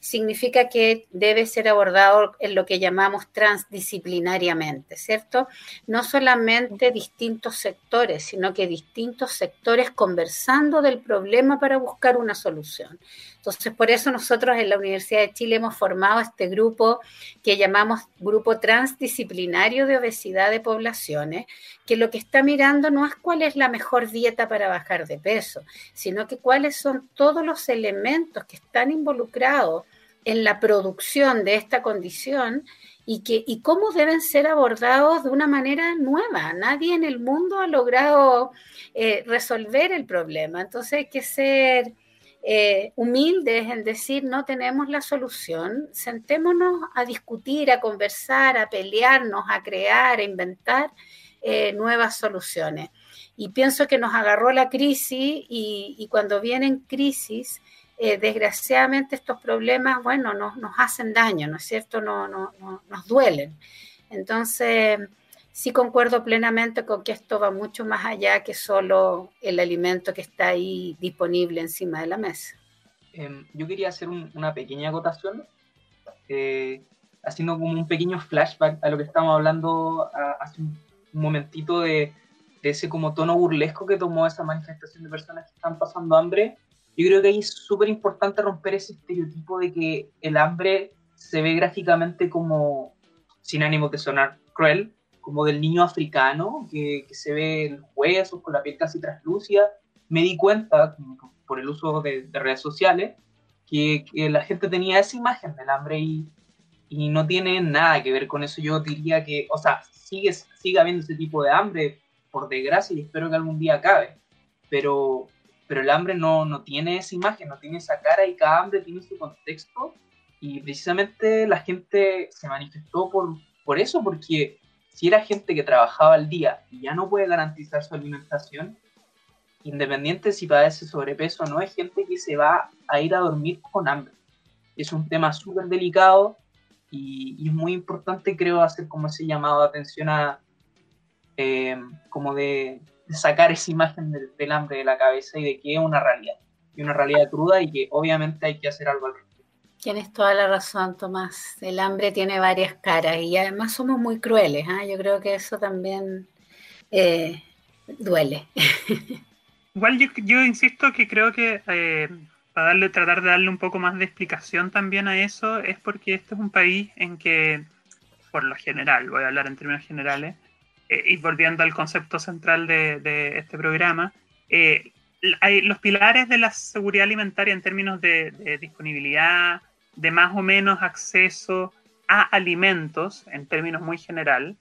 significa que debe ser abordado en lo que llamamos transdisciplinariamente, ¿cierto? No solamente distintos sectores, sino que distintos sectores conversando del problema para buscar una solución. Entonces, por eso nosotros en la Universidad de Chile hemos formado este grupo que llamamos Grupo Transdisciplinario de Obesidad de Poblaciones, que lo que está mirando no es cuál es la mejor dieta para bajar de peso, sino que cuáles son todos los elementos que están involucrados en la producción de esta condición y, que, y cómo deben ser abordados de una manera nueva. Nadie en el mundo ha logrado eh, resolver el problema, entonces hay que ser eh, humildes en decir no tenemos la solución, sentémonos a discutir, a conversar, a pelearnos, a crear, a inventar eh, nuevas soluciones. Y pienso que nos agarró la crisis y, y cuando vienen crisis, eh, desgraciadamente estos problemas, bueno, nos, nos, hacen daño, ¿no es cierto? No, no, no, nos duelen. Entonces, sí concuerdo plenamente con que esto va mucho más allá que solo el alimento que está ahí disponible encima de la mesa. Em, yo quería hacer una pequeña acotación, eh, haciendo como un pequeño flashback a lo que estábamos hablando hace un, momentito de, de, ese como tono burlesco que tomó esa manifestación de personas que están pasando hambre. Yo creo que ahí es súper importante romper ese estereotipo de que el hambre se ve gráficamente como, sin ánimo de sonar cruel, como del niño africano, que, se ve en huesos, con la piel casi translúcida, me di cuenta, por el uso de, redes sociales, que, la gente tenía esa imagen del hambre y, y, no tiene nada que ver con eso. Yo diría que, o sea, sigue, sigue habiendo ese tipo de hambre, por desgracia, y espero que algún día acabe, pero, pero el hambre no, no tiene esa imagen, no tiene esa cara y cada hambre tiene su contexto y precisamente la gente se manifestó por, por eso, porque si era gente que trabajaba al día y ya no puede garantizar su alimentación, independiente si padece sobrepeso o no, es gente que se va a ir a dormir con hambre. Es un tema súper delicado y, es muy importante, creo, hacer como ese llamado de atención a, eh, como de, sacar esa imagen del, del, hambre de la cabeza y de que es una realidad, y una realidad cruda y que obviamente hay que hacer algo al respecto. Tienes toda la razón, Tomás. El hambre tiene varias caras y además somos muy crueles. ¿ah? Yo creo que eso también eh, duele. Igual yo, insisto que creo que eh, para darle, tratar de darle un poco más de explicación también a eso es porque este es un país en que, por lo general, voy a hablar en términos generales, eh, y volviendo al concepto central de, este programa, hay los pilares de la seguridad alimentaria en términos de disponibilidad, de más o menos acceso a alimentos, en términos muy general,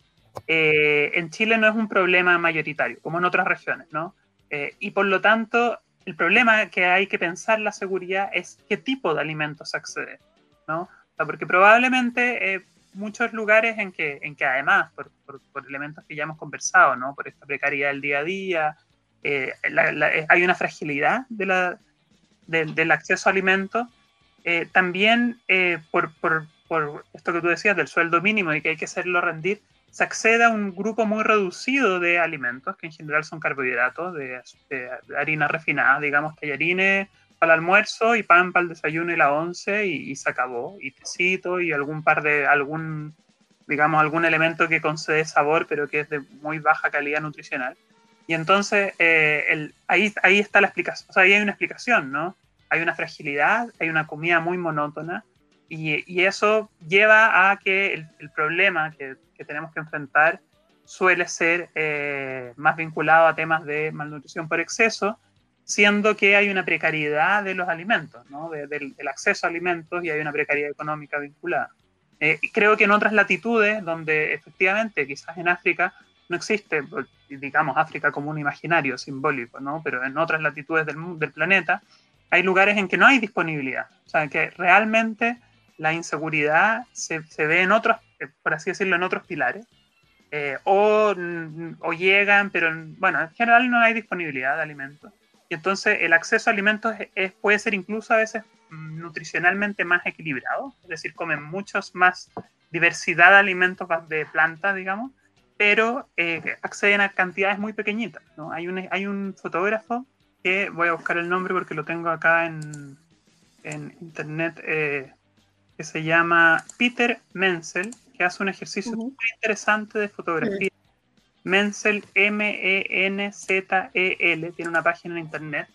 eh, en Chile no es un problema mayoritario, como en otras regiones, ¿no? Eh, y por lo tanto, el problema que hay que pensar la seguridad es qué tipo de alimentos accede, ¿no? porque probablemente eh, muchos lugares en que, en que además, por, elementos que ya hemos conversado, ¿no? Por esta precariedad del día a día, hay una fragilidad de la, del acceso a alimentos eh, también eh, por, por, por, esto que tú decías del sueldo mínimo y que hay que hacerlo rendir, se accede a un grupo muy reducido de alimentos, que en general son carbohidratos, de, harina refinada, digamos, tallarines para el almuerzo y pan para el desayuno y la once y, se acabó, y tecito y algún par de, algún, digamos, algún elemento que concede sabor, pero que es de muy baja calidad nutricional. Y entonces eh, ahí, ahí está la explicación, o sea, ahí hay una explicación, ¿no? hay una fragilidad, hay una comida muy monótona y, eso lleva a que el, problema que, tenemos que enfrentar suele ser eh, más vinculado a temas de malnutrición por exceso, siendo que hay una precariedad de los alimentos, ¿no? del, acceso a alimentos y hay una precariedad económica vinculada. Eh, creo que en otras latitudes, donde efectivamente quizás en África no existe, digamos, África como un imaginario simbólico, ¿no? pero en otras latitudes del, planeta, hay lugares en que no hay disponibilidad. O sea, que realmente la inseguridad se, se ve en otros, por así decirlo, en otros pilares. Eh, o, o, llegan, pero bueno, en general no hay disponibilidad de alimentos. Y entonces el acceso a alimentos es, puede ser incluso a veces mm, nutricionalmente más equilibrado, es decir, comen muchos más diversidad de alimentos de plantas, digamos, pero eh, acceden a cantidades muy pequeñitas. ¿no? Hay, un, hay un fotógrafo voy a buscar el nombre porque lo tengo acá en, internet, eh, que se llama Peter Menzel, que hace un ejercicio muy interesante de fotografía. Menzel, M-E-N-Z-E-L, tiene una página en internet,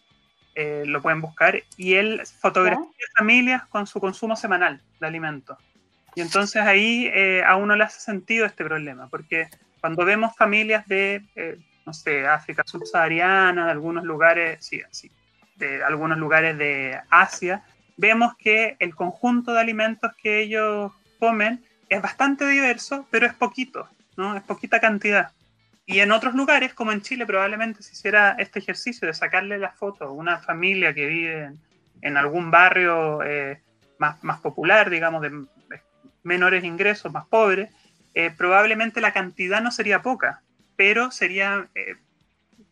eh, lo pueden buscar, y él fotografía familias con su consumo semanal de alimentos. Y entonces ahí eh, a uno le hace sentido este problema, porque cuando vemos familias de no sé, África subsahariana, de algunos lugares, sí, sí, de algunos lugares de Asia, vemos que el conjunto de alimentos que ellos comen es bastante diverso, pero es poquito, ¿no? Es poquita cantidad. Y en otros lugares, como en Chile, probablemente se hiciera este ejercicio de sacarle la foto a una familia que vive en, algún barrio eh, más, más, popular, digamos, de menores ingresos, más pobres, eh, probablemente la cantidad no sería poca, pero sería eh,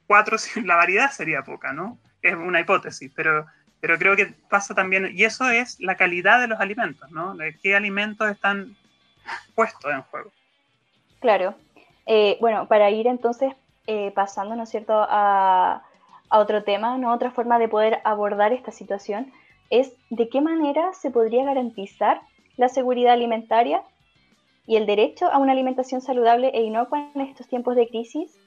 cuatro, la variedad sería poca, ¿no? Es una hipótesis, pero, pero creo que pasa también, y eso es la calidad de los alimentos, ¿no? Qué alimentos están puestos en juego. Claro. Eh, bueno, para ir entonces eh, pasando, ¿no es cierto?, a, otro tema, ¿no? Otra forma de poder abordar esta situación es de qué manera se podría garantizar la seguridad alimentaria y el derecho a una alimentación saludable e inocua en estos tiempos de crisis?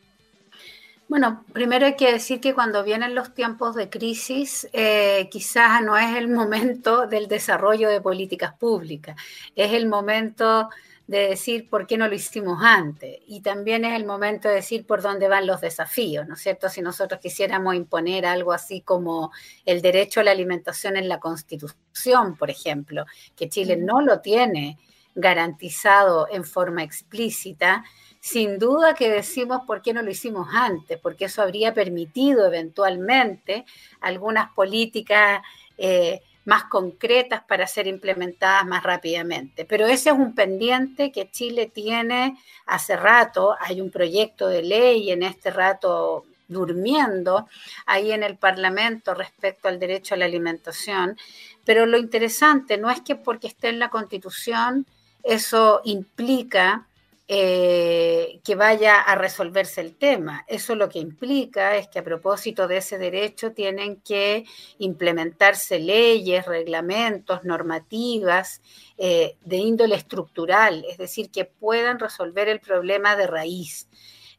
Bueno, primero hay que decir que cuando vienen los tiempos de crisis, eh, quizás no es el momento del desarrollo de políticas públicas, es el momento de decir por qué no lo hicimos antes. Y también es el momento de decir por dónde van los desafíos, ¿no es cierto? Si nosotros quisiéramos imponer algo así como el derecho a la alimentación en la Constitución, por ejemplo, que Chile no lo tiene garantizado en forma explícita, sin duda que decimos por qué no lo hicimos antes, porque eso habría permitido eventualmente algunas políticas eh, más concretas para ser implementadas más rápidamente. Pero ese es un pendiente que Chile tiene hace rato. Hay un proyecto de ley en este rato durmiendo ahí en el Parlamento respecto al derecho a la alimentación. Pero lo interesante no es que porque esté en la Constitución eso implica eh, que vaya a resolverse el tema. Eso lo que implica es que a propósito de ese derecho tienen que implementarse leyes, reglamentos, normativas eh, de índole estructural, es decir, que puedan resolver el problema de raíz.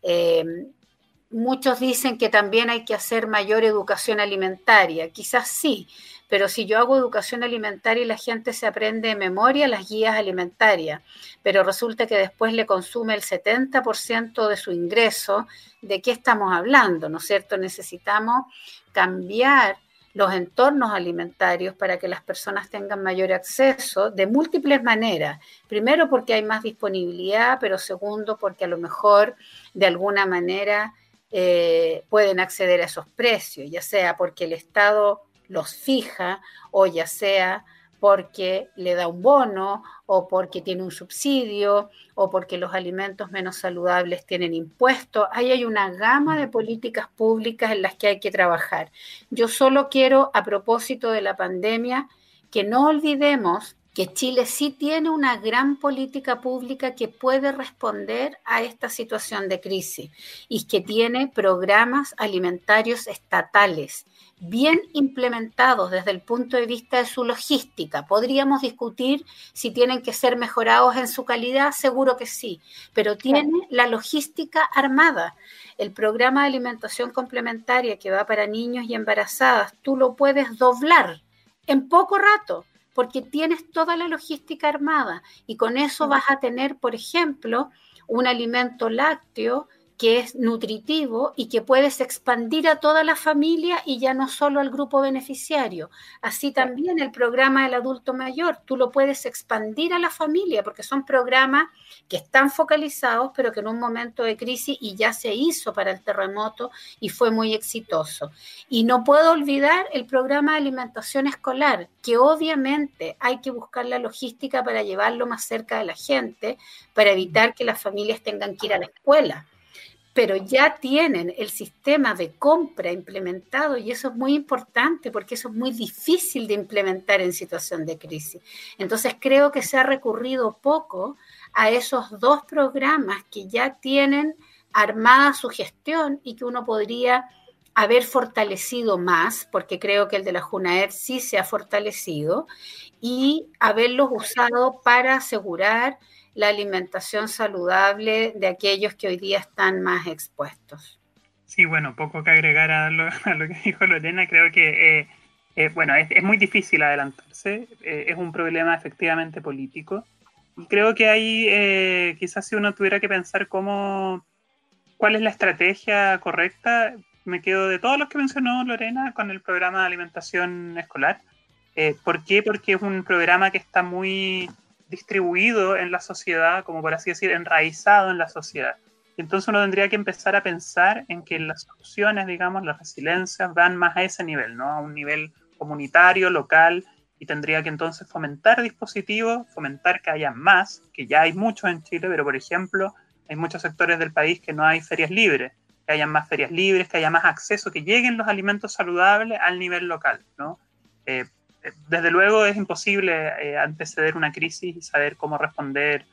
Eh, muchos dicen que también hay que hacer mayor educación alimentaria, quizás sí, pero si yo hago educación alimentaria y la gente se aprende de memoria las guías alimentarias, pero resulta que después le consume el 70% de su ingreso, ¿de qué estamos hablando? ¿No es cierto? Necesitamos cambiar los entornos alimentarios para que las personas tengan mayor acceso de múltiples maneras. Primero porque hay más disponibilidad, pero segundo porque a lo mejor de alguna manera eh, pueden acceder a esos precios, ya sea porque el Estado los fija o ya sea porque le da un bono o porque tiene un subsidio o porque los alimentos menos saludables tienen impuestos. Ahí hay una gama de políticas públicas en las que hay que trabajar. Yo solo quiero, a propósito de la pandemia, que no olvidemos que Chile sí tiene una gran política pública que puede responder a esta situación de crisis y que tiene programas alimentarios estatales bien implementados desde el punto de vista de su logística. Podríamos discutir si tienen que ser mejorados en su calidad, seguro que sí, pero tiene la logística armada. El programa de alimentación complementaria que va para niños y embarazadas, tú lo puedes doblar en poco rato porque tienes toda la logística armada y con eso vas a tener, por ejemplo, un alimento lácteo que es nutritivo y que puedes expandir a toda la familia y ya no solo al grupo beneficiario. Así también el programa del adulto mayor, tú lo puedes expandir a la familia porque son programas que están focalizados, pero que en un momento de crisis y ya se hizo para el terremoto y fue muy exitoso. Y no puedo olvidar el programa de alimentación escolar, que obviamente hay que buscar la logística para llevarlo más cerca de la gente, para evitar que las familias tengan que ir a la escuela pero ya tienen el sistema de compra implementado y eso es muy importante porque eso es muy difícil de implementar en situación de crisis. Entonces creo que se ha recurrido poco a esos dos programas que ya tienen armada su gestión y que uno podría haber fortalecido más, porque creo que el de la JUNAER sí se ha fortalecido, y haberlos usado para asegurar la alimentación saludable de aquellos que hoy día están más expuestos. Sí, bueno, poco que agregar a lo, que dijo Lorena, creo que, eh, eh, bueno, es, muy difícil adelantarse, eh, es un problema efectivamente político, y creo que ahí quizás si uno tuviera que pensar cómo, cuál es la estrategia correcta, me quedo de todos los que mencionó Lorena con el programa de alimentación escolar. ¿Por qué? Porque es un programa que está muy distribuido en la sociedad, como por así decir, enraizado en la sociedad. entonces uno tendría que empezar a pensar en que las soluciones, digamos, las resiliencias van más a ese nivel, ¿no? A un nivel comunitario, local, y tendría que entonces fomentar dispositivos, fomentar que haya más, que ya hay muchos en Chile, pero por ejemplo, hay muchos sectores del país que no hay ferias libres, que haya más ferias libres, que haya más acceso, que lleguen los alimentos saludables al nivel local, ¿no? Eh, desde luego es imposible eh, anteceder una crisis y saber cómo responder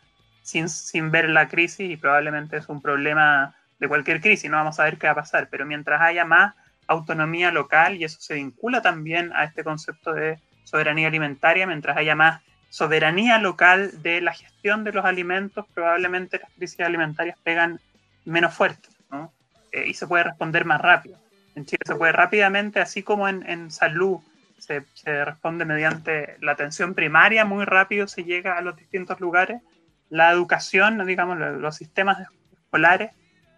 sin, sin, ver la crisis y probablemente es un problema de cualquier crisis, no vamos a ver qué va a pasar, pero mientras haya más autonomía local y eso se vincula también a este concepto de soberanía alimentaria, mientras haya más soberanía local de la gestión de los alimentos, probablemente las crisis alimentarias pegan menos fuerte ¿no? Eh, y se puede responder más rápido. En Chile se puede rápidamente, así como en, en salud, se, responde mediante la atención primaria, muy rápido se llega a los distintos lugares. la educación, digamos, los sistemas escolares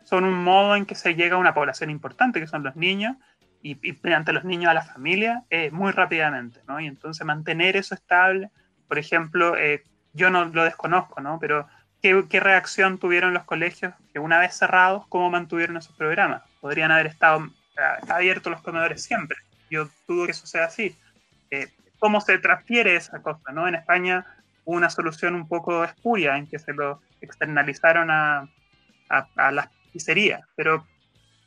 son un modo en que se llega a una población importante, que son los niños, y, y mediante los niños a la familia, eh, muy rápidamente, ¿no? Y entonces mantener eso estable, por ejemplo, eh, yo no lo desconozco, ¿no? Pero ¿qué, ¿qué, reacción tuvieron los colegios que una vez cerrados, cómo mantuvieron esos programas? Podrían haber estado eh, abiertos los comedores siempre. Yo dudo que eso sea así. Eh, ¿Cómo se transfiere esa cosa, ¿no? En España hubo una solución un poco espuria en que se lo externalizaron a, a, las pizzerías, pero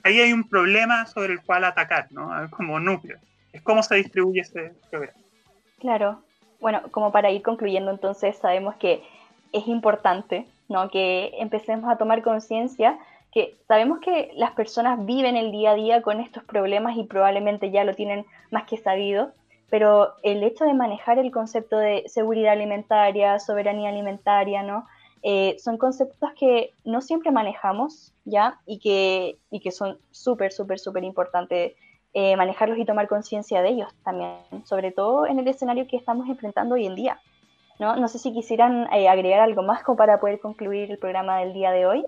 ahí hay un problema sobre el cual atacar, ¿no? Como núcleo. Es cómo se distribuye ese programa. Claro. Bueno, como para ir concluyendo, entonces sabemos que es importante, ¿no? Que empecemos a tomar conciencia que sabemos que las personas viven el día a día con estos problemas y probablemente ya lo tienen más que sabido, pero el hecho de manejar el concepto de seguridad alimentaria, soberanía alimentaria, ¿no? Eh, son conceptos que no siempre manejamos, ¿ya? Y que, y que son súper, súper, súper importantes eh, manejarlos y tomar conciencia de ellos también, sobre todo en el escenario que estamos enfrentando hoy en día, ¿no? No sé si quisieran eh, agregar algo más como para poder concluir el programa del día de hoy.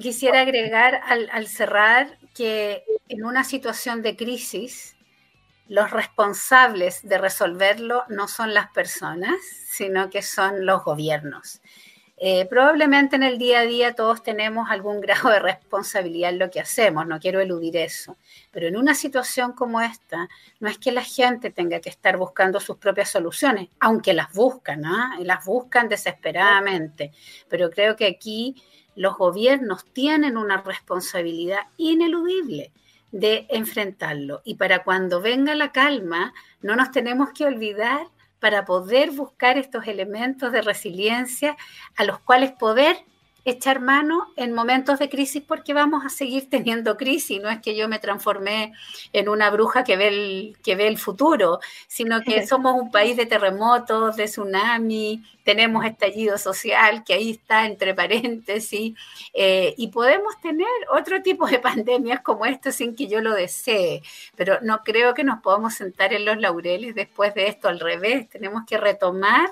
Quisiera agregar al, cerrar que en una situación de crisis, los responsables de resolverlo no son las personas, sino que son los gobiernos. Eh, probablemente en el día a día todos tenemos algún grado de responsabilidad en lo que hacemos, no quiero eludir eso, pero en una situación como esta, no es que la gente tenga que estar buscando sus propias soluciones, aunque las buscan, ¿ah? las buscan desesperadamente, pero creo que aquí los gobiernos tienen una responsabilidad ineludible de enfrentarlo. Y para cuando venga la calma, no nos tenemos que olvidar para poder buscar estos elementos de resiliencia a los cuales poder echar mano en momentos de crisis porque vamos a seguir teniendo crisis. No es que yo me transformé en una bruja que ve el, que ve el futuro, sino que somos un país de terremotos, de tsunami, tenemos estallido social que ahí está entre paréntesis eh, y podemos tener otro tipo de pandemias como esta sin que yo lo desee, pero no creo que nos podamos sentar en los laureles después de esto, al revés, tenemos que retomar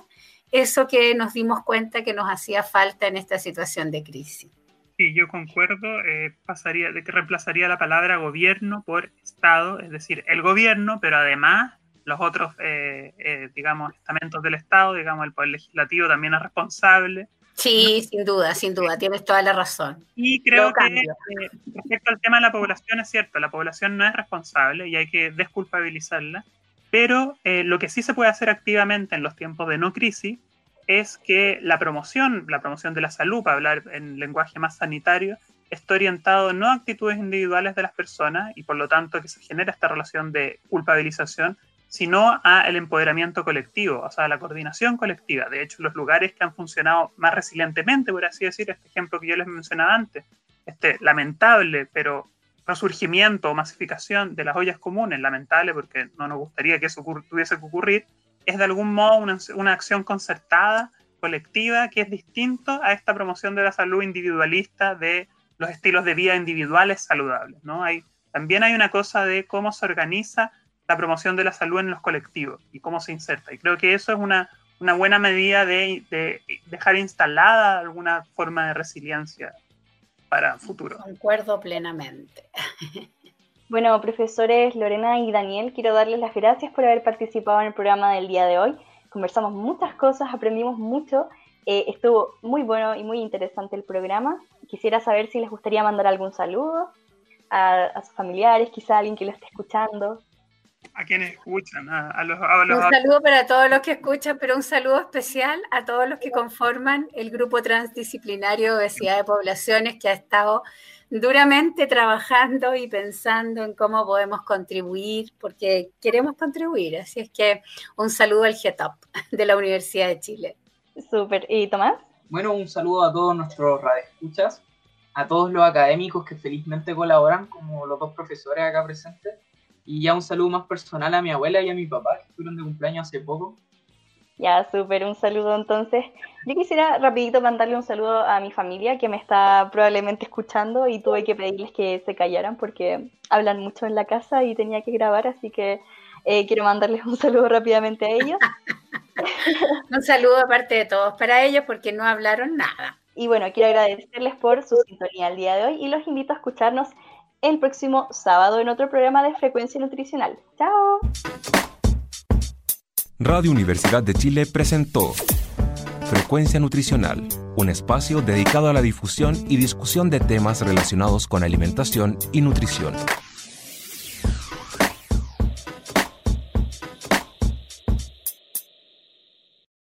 eso que nos dimos cuenta que nos hacía falta en esta situación de crisis. Sí, yo concuerdo, eh, pasaría, de que reemplazaría la palabra gobierno por Estado, es decir, el gobierno, pero además los otros, eh, eh, digamos, estamentos del Estado, digamos, el Poder Legislativo también es responsable. Sí, sin duda, sin duda, tienes toda la razón. Y creo que eh, respecto al tema de la población, es cierto, la población no es responsable y hay que desculpabilizarla, pero eh, lo que sí se puede hacer activamente en los tiempos de no crisis es que la promoción, la promoción de la salud, para hablar en lenguaje más sanitario, está orientado no a actitudes individuales de las personas y por lo tanto que se genera esta relación de culpabilización, sino a el empoderamiento colectivo, o sea, la coordinación colectiva. De hecho, los lugares que han funcionado más resilientemente, por así decir, este ejemplo que yo les mencionaba antes, este lamentable pero resurgimiento o masificación de las ollas comunes, lamentable porque no nos gustaría que eso tuviese que ocurrir, es de algún modo una, acción concertada, colectiva, que es distinto a esta promoción de la salud individualista, de los estilos de vida individuales saludables. ¿no? Hay, también hay una cosa de cómo se organiza la promoción de la salud en los colectivos y cómo se inserta. Y creo que eso es una, una buena medida de dejar instalada alguna forma de resiliencia para el futuro. Concuerdo plenamente. Bueno, profesores Lorena y Daniel, quiero darles las gracias por haber participado en el programa del día de hoy. Conversamos muchas cosas, aprendimos mucho. Eh, estuvo muy bueno y muy interesante el programa. Quisiera saber si les gustaría mandar algún saludo a, a sus familiares, quizá a alguien que lo esté escuchando. A quienes escuchan, a, a, los, a, los, Un saludo para todos los que escuchan, pero un saludo especial a todos los que conforman el grupo transdisciplinario de obesidad de poblaciones que ha estado duramente trabajando y pensando en cómo podemos contribuir, porque queremos contribuir. Así es que un saludo al GETOP de la Universidad de Chile. Súper. ¿Y Tomás? Bueno, un saludo a todos nuestros radioescuchas, a todos los académicos que felizmente colaboran, como los dos profesores acá presentes, y ya un saludo más personal a mi abuela y a mi papá, que estuvieron de cumpleaños hace poco. Ya, súper, un saludo entonces. Yo quisiera rapidito mandarle un saludo a mi familia que me está probablemente escuchando y tuve que pedirles que se callaran porque hablan mucho en la casa y tenía que grabar, así que Eh, quiero mandarles un saludo rápidamente a ellos. un saludo aparte de todos para ellos porque no hablaron nada. Y bueno, quiero agradecerles por su sintonía el día de hoy y los invito a escucharnos el próximo sábado en otro programa de Frecuencia Nutricional. ¡Chao! Radio Universidad de Chile presentó Frecuencia Nutricional, un espacio dedicado a la difusión y discusión de temas relacionados con alimentación y nutrición.